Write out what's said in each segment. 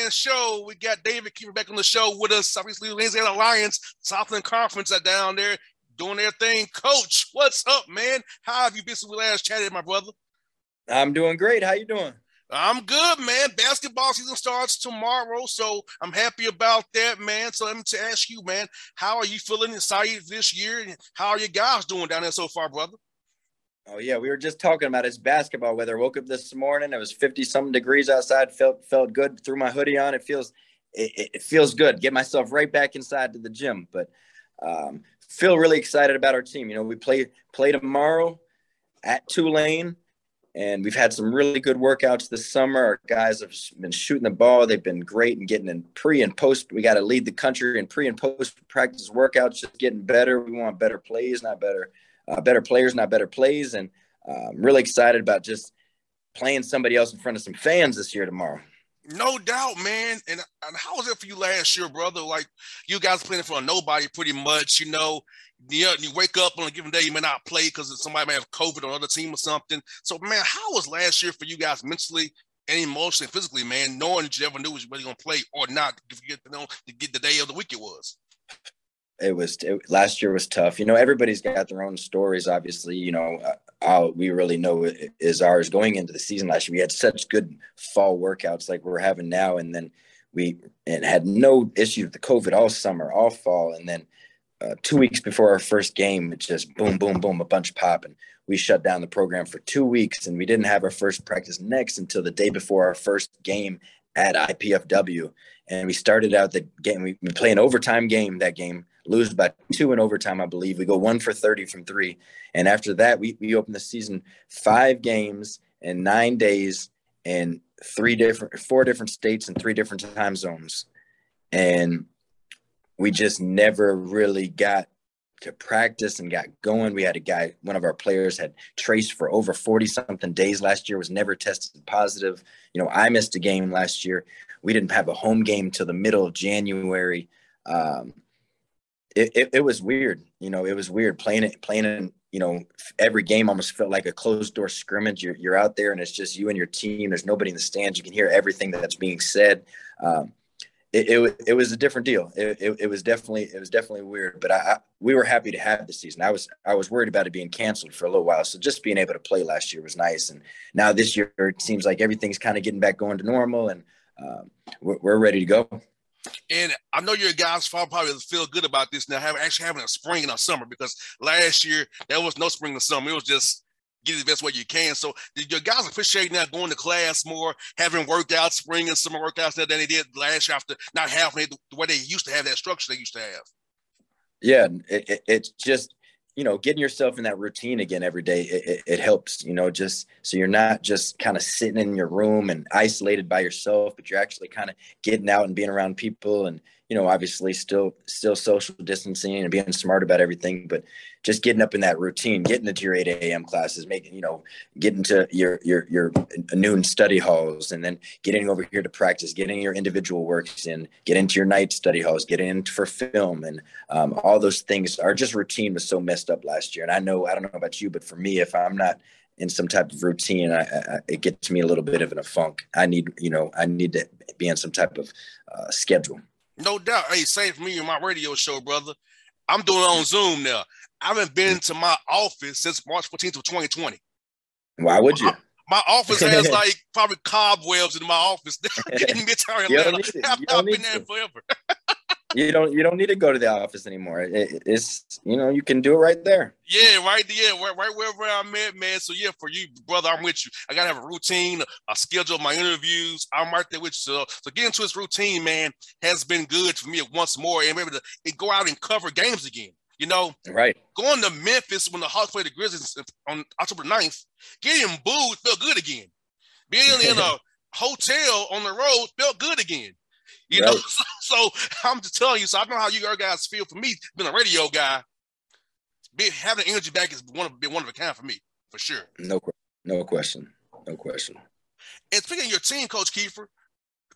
Man Show. We got David Kiefer back on the show with us. Obviously, Louisiana Lions, Southland Conference are down there doing their thing. Coach, what's up, man? How have you been since we last chatted, my brother? I'm doing great. How you doing? I'm good, man. Basketball season starts tomorrow, so I'm happy about that, man. So let me to ask you, man, how are you feeling excited this year, how are your guys doing down there so far, brother? Oh yeah, we were just talking about his basketball weather. Woke up this morning, it was fifty something degrees outside. Felt felt good. Threw my hoodie on. It feels it, it feels good. Get myself right back inside to the gym. But um, feel really excited about our team. You know, we play play tomorrow at Tulane, and we've had some really good workouts this summer. Our guys have been shooting the ball. They've been great and getting in pre and post. We got to lead the country in pre and post practice workouts. Just getting better. We want better plays, not better uh, better players, not better plays. And uh, I'm really excited about just playing somebody else in front of some fans this year tomorrow. No doubt, man. And, and how was it for you last year, brother? Like you guys playing for nobody pretty much, you know. You, you wake up on a given day, you may not play because somebody may have COVID on another team or something. So, man, how was last year for you guys mentally and emotionally, physically, man, knowing that you never knew was really going to play or not if you get to know to get the day of the week it was? It was it, last year was tough. You know, everybody's got their own stories. Obviously, you know, uh, all we really know is ours. Going into the season last year, we had such good fall workouts like we're having now, and then we and had no issue with the COVID all summer, all fall, and then uh, two weeks before our first game, it just boom, boom, boom, a bunch pop, and we shut down the program for two weeks, and we didn't have our first practice next until the day before our first game at IPFW, and we started out the game. We, we play an overtime game that game lose by two in overtime, I believe. We go one for 30 from three. And after that, we, we open the season five games in nine days in three different, four different states and three different time zones. And we just never really got to practice and got going. We had a guy, one of our players had traced for over 40 something days last year, was never tested positive. You know, I missed a game last year. We didn't have a home game till the middle of January. Um, it, it, was weird. You know, it was weird playing it, playing in, you know, every game almost felt like a closed door scrimmage. You're, you're out there and it's just you and your team. There's nobody in the stands. You can hear everything that's being said. Um, it, it, it, was a different deal. It, it, it, was definitely, it was definitely weird, but I, I, we were happy to have the season. I was, I was worried about it being canceled for a little while. So just being able to play last year was nice. And now this year, it seems like everything's kind of getting back going to normal and um, we're, we're ready to go. And I know your guys probably feel good about this now, having actually having a spring and a summer because last year there was no spring and summer. It was just get the best way you can. So did your guys appreciate now going to class more, having workouts, spring and summer workouts than they did last year after not having the way they used to have that structure they used to have? Yeah, it, it, it's just you know, getting yourself in that routine again every day, it, it, it, helps, you know, just so you're not just kind of sitting in your room and isolated by yourself, but you're actually kind of getting out and being around people and, you know, obviously still still social distancing and being smart about everything, but just getting up in that routine, getting into your 8 a.m. classes, making, you know, getting to your your your noon study halls and then getting over here to practice, getting your individual works in, get into your night study halls, getting in for film and um, all those things are just routine was so messed up last year. And I know I don't know about you, but for me, if I'm not in some type of routine, I, I, it gets me a little bit of in a funk. I need, you know, I need to be in some type of uh, schedule. No doubt. Hey, same for me and my radio show, brother. I'm doing it on Zoom now. I haven't been to my office since March 14th of 2020. Why would you? My, my office has like probably cobwebs in my office in Midtown Atlanta. I've, been there forever. you don't you don't need to go to the office anymore. It, it's you know you can do it right there. Yeah, right. Yeah, right, right wherever I'm at, man. So yeah, for you, brother, I'm with you. I gotta have a routine, a schedule my interviews. I'm right there with you. So, so getting to this routine, man, has been good for me once more, and maybe to go out and cover games again. You know, right? Going to Memphis when the Hawks played the Grizzlies on October 9th, getting booed felt good again. Being in a hotel on the road felt good again. You right. know, so, so, I'm just telling you. So I know how you guys feel. For me, being a radio guy, be, having energy back is one of been one of a kind for me, for sure. No, no question, no question. And speaking of your team, Coach Kiefer,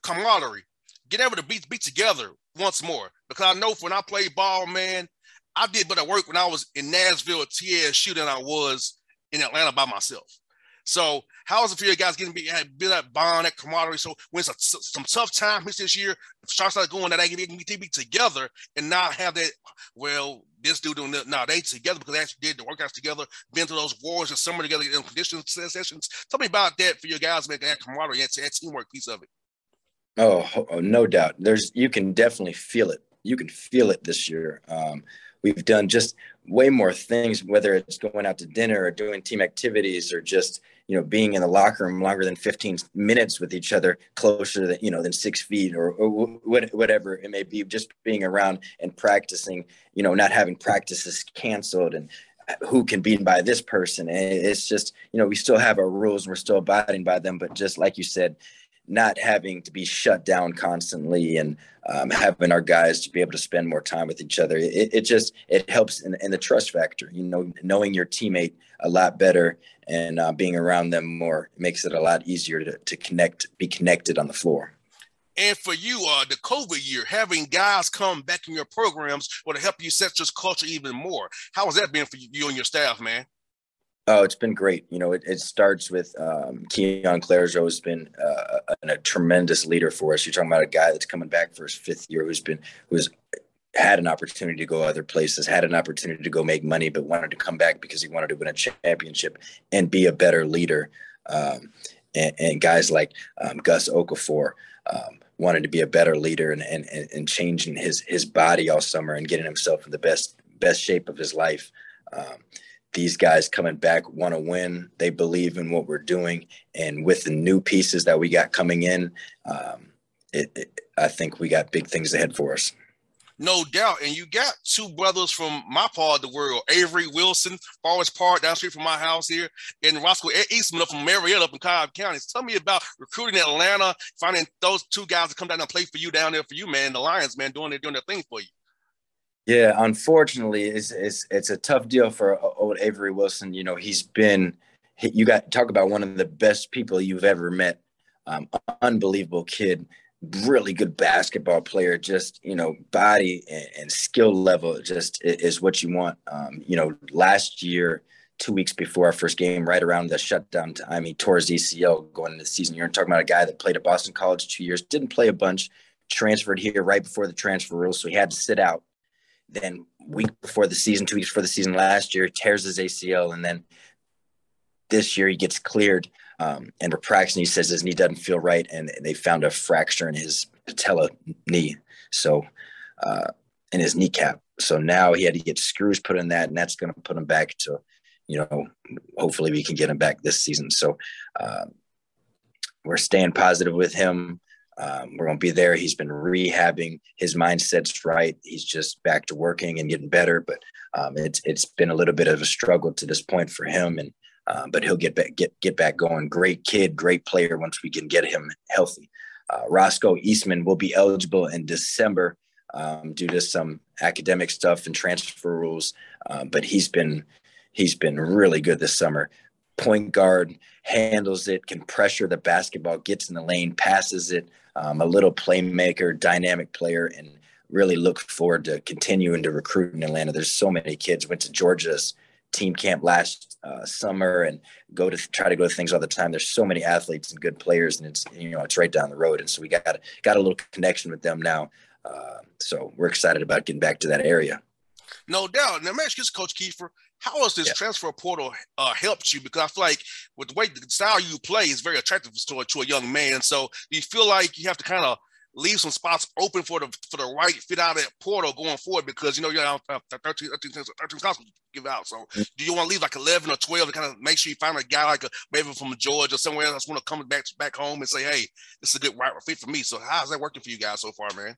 camaraderie, get able to be be together once more. Because I know when I played ball, man, I did better work when I was in Nashville at TSU than I was in Atlanta by myself. So how is it for you guys getting build that bond, that camaraderie? So when it's a, some tough times this year, starts like going that they can be together and not have that. Well, this dude doing that. No, they together because they actually did the workouts together, been to those wars and summer together in conditioning sessions. Tell me about that for you guys, making that camaraderie, that, that teamwork piece of it. Oh, oh, no doubt. There's you can definitely feel it. You can feel it this year. Um, we've done just way more things, whether it's going out to dinner or doing team activities or just you know being in the locker room longer than 15 minutes with each other closer than you know than six feet or, or whatever it may be just being around and practicing you know not having practices canceled and uh, who can be by this person. It's just you know we still have our rules and we're still abiding by them but just like you said not having to be shut down constantly and um, having our guys to be able to spend more time with each other it, it just it helps in, in, the trust factor you know knowing your teammate a lot better and uh, being around them more makes it a lot easier to, to connect be connected on the floor and for you, uh, the COVID year, having guys come back in your programs will help you set your culture even more. How has that been for you and your staff, man? Oh, it's been great. You know, it, it starts with um, Keon Clergeot has been uh, a, a, tremendous leader for us. You're talking about a guy that's coming back for his fifth year, who's been who's had an opportunity to go other places, had an opportunity to go make money, but wanted to come back because he wanted to win a championship and be a better leader. Um, and, and, guys like um, Gus Okafor um, wanted to be a better leader and, and, and changing his his body all summer and getting himself in the best best shape of his life. These guys coming back want to win. They believe in what we're doing, and with the new pieces that we got coming in, um, it, it, I think we got big things ahead for us. No doubt. And you got two brothers from my part of the world, Avery Wilson, Forest Park, down street from my house here, and Roscoe Eastman up from Marietta up in Cobb County. Tell me about recruiting in Atlanta, finding those two guys to come down and play for you down there for you, man. The Lions, man, doing their doing their thing for you. Yeah, unfortunately, it's it's it's a tough deal for old Avery Wilson. You know, he's been you got talk about one of the best people you've ever met. Um, unbelievable kid, really good basketball player. Just you know, body and, and skill level just is what you want. Um, you know, last year, two weeks before our first game, right around the shutdown time, he tore his ACL going into the season. You're talking about a guy that played at Boston College two years, didn't play a bunch, transferred here right before the transfer rules, so he had to sit out then week before the season, two weeks before the season last year, tears his ACL, and then this year he gets cleared. Um, and we're practicing. He says his knee doesn't feel right, and they found a fracture in his patella knee, so uh, in his kneecap. So now he had to get screws put in that, and that's going to put him back to, you know, hopefully we can get him back this season. So uh, we're staying positive with him. Um, we're going to be there. He's been rehabbing. His mindset's right. He's just back to working and getting better. But um, it's it's been a little bit of a struggle to this point for him. And uh, but he'll get back get get back going. Great kid, great player. Once we can get him healthy, uh, Roscoe Eastman will be eligible in December um, due to some academic stuff and transfer rules. Uh, but he's been he's been really good this summer point guard, handles it, can pressure the basketball, gets in the lane, passes it, um, a little playmaker, dynamic player, and really look forward to continuing to recruit in Atlanta. There's so many kids went to Georgia's team camp last uh, summer and go to try to go to things all the time. There's so many athletes and good players, and it's you know it's right down the road, and so we got got a little connection with them now. Uh, so we're excited about getting back to that area. No doubt. Now, man, just Coach Kiefer, how has this yeah. transfer portal uh, helped you? Because I feel like with the way the style you play is very attractive to, to a young man. So do you feel like you have to kind of leave some spots open for the for the right fit out of that portal going forward because you know you have 13, 13, 13 spots give out. So mm. do you want to leave like 11 or 12 to kind of make sure you find a guy like a, maybe from Georgia or somewhere else want to come back back home and say, hey, this is a good right fit for me. So how's that working for you guys so far, man?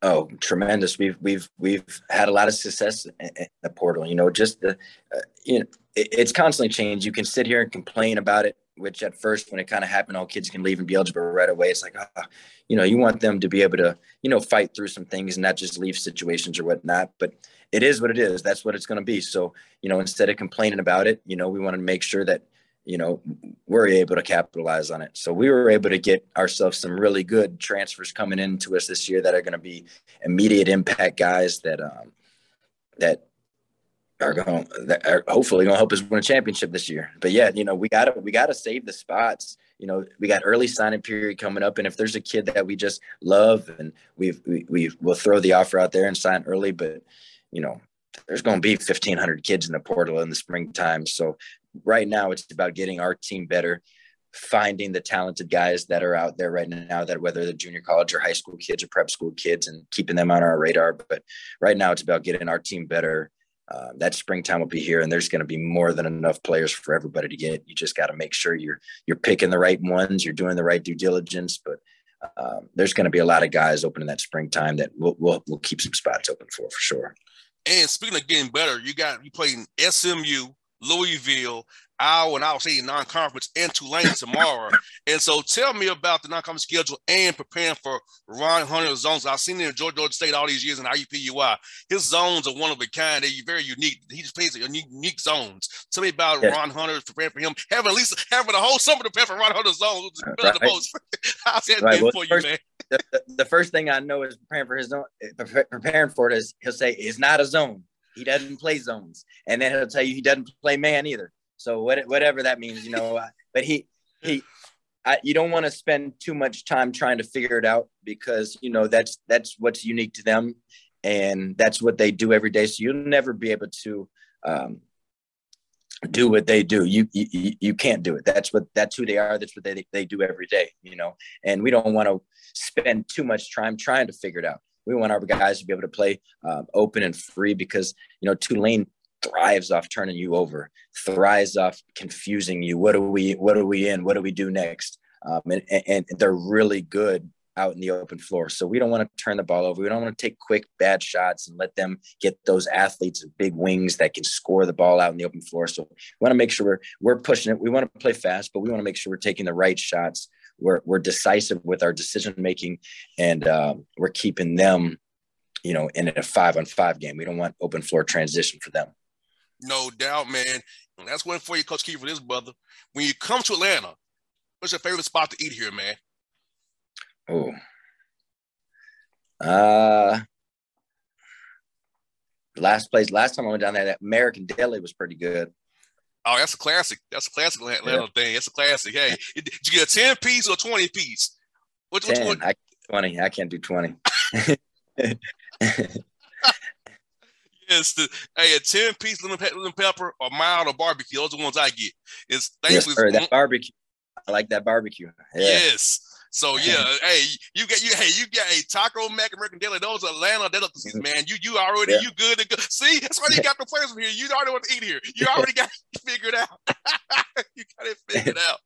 Oh, tremendous! We've we've we've had a lot of success in the portal. You know, just the uh, you know it, it's constantly changed. You can sit here and complain about it which at first when it kind of happened all kids can leave and be eligible right away it's like uh, you know you want them to be able to you know fight through some things and not just leave situations or whatnot but it is what it is that's what it's going to be so you know instead of complaining about it you know we want to make sure that you know we're able to capitalize on it so we were able to get ourselves some really good transfers coming into us this year that are going to be immediate impact guys that um that are going that are hopefully going to help us win a championship this year. But yeah, you know, we got to we got to save the spots. You know, we got early signing period coming up, and if there's a kid that we just love, and we've we we will throw the offer out there and sign early. But you know, there's going to be 1,500 kids in the portal in the springtime. So right now, it's about getting our team better, finding the talented guys that are out there right now that whether they're junior college or high school kids or prep school kids and keeping them on our radar. But right now it's about getting our team better. Uh, that springtime will be here and there's going to be more than enough players for everybody to get. You just got to make sure you're you're picking the right ones you're doing the right due diligence but um, there's going to be a lot of guys open in that springtime that we'll, we'll, we'll keep some spots open for for sure. And speaking of getting better you got you playing smu louisville Iowa and Iowa State non-conference and Tulane tomorrow. and so tell me about the non-conference schedule and preparing for Ron Hunter's zones. I've seen him in Georgia, State all these years in IUPUI. His zones are one of a kind. They're very unique. He just plays unique, unique zones. Tell me about yes. Ron Hunter preparing for him, having at least having a whole summer to prepare for Ron Hunter's zones. Right. The most. How's that right. well, for first, you, man? The, the, the, first thing I know is preparing for his zone, eh, preparing for it is he'll say it's not a zone. He doesn't play zones. And then he'll tell you he doesn't play man either. So what, whatever that means, you know, but he, he, I, you don't want to spend too much time trying to figure it out because, you know, that's, that's what's unique to them and that's what they do every day. So you'll never be able to, um, do what they do. You, you you can't do it. That's what that's who they are. That's what they they do every day. You know, and we don't want to spend too much time trying to figure it out. We want our guys to be able to play um, open and free because you know Tulane thrives off turning you over, thrives off confusing you. What are we? What are we in? What do we do next? Um, and, and they're really good out in the open floor. So we don't want to turn the ball over. We don't want to take quick bad shots and let them get those athletes with big wings that can score the ball out in the open floor. So we want to make sure we're we're pushing it. We want to play fast, but we want to make sure we're taking the right shots. We're we're decisive with our decision making, and um, we're keeping them, you know, in a five on five game. We don't want open floor transition for them. No doubt, man. And that's one for you, Coach Key, for this brother. When you come to Atlanta, what's your favorite spot to eat here, man? Oh. Uh last place, last time I went down there, that American Deli was pretty good. Oh, that's a classic. That's a classic Atlanta yeah. thing. That's a classic. Hey, did you get a 10 piece or 20 piece? Which, 10. Which one? I, 20. I can't do 20. Yes, the, hey, a 10 piece lemon, pe- lemon pepper or mild or barbecue. Those are the ones I get. It's thankfully yes, that barbecue. I like that barbecue. Yeah. Yes. So yeah, hey, you get you hey, you get a taco mac American Deli. Those Atlanta delicacies, man. You you already yeah. you good to go. See, that's why you got the players from here. You already want to eat here. You already got it figured out. you got it figured out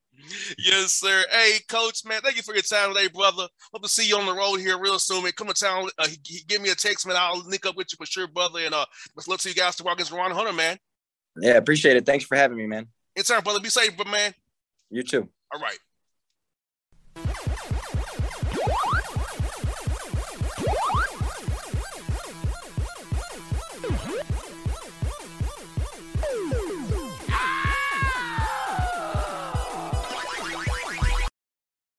yes, sir. Hey, coach, man, thank you for your time today, brother. Hope to see you on the road here real soon, man. Come to town, uh, give me a text, man. I'll link up with you for sure, brother. And uh, let's look to you guys to walk against Ron Hunter, man. Yeah, appreciate it. Thanks for having me, man. Anytime, brother. Be safe, but man. You too. All right.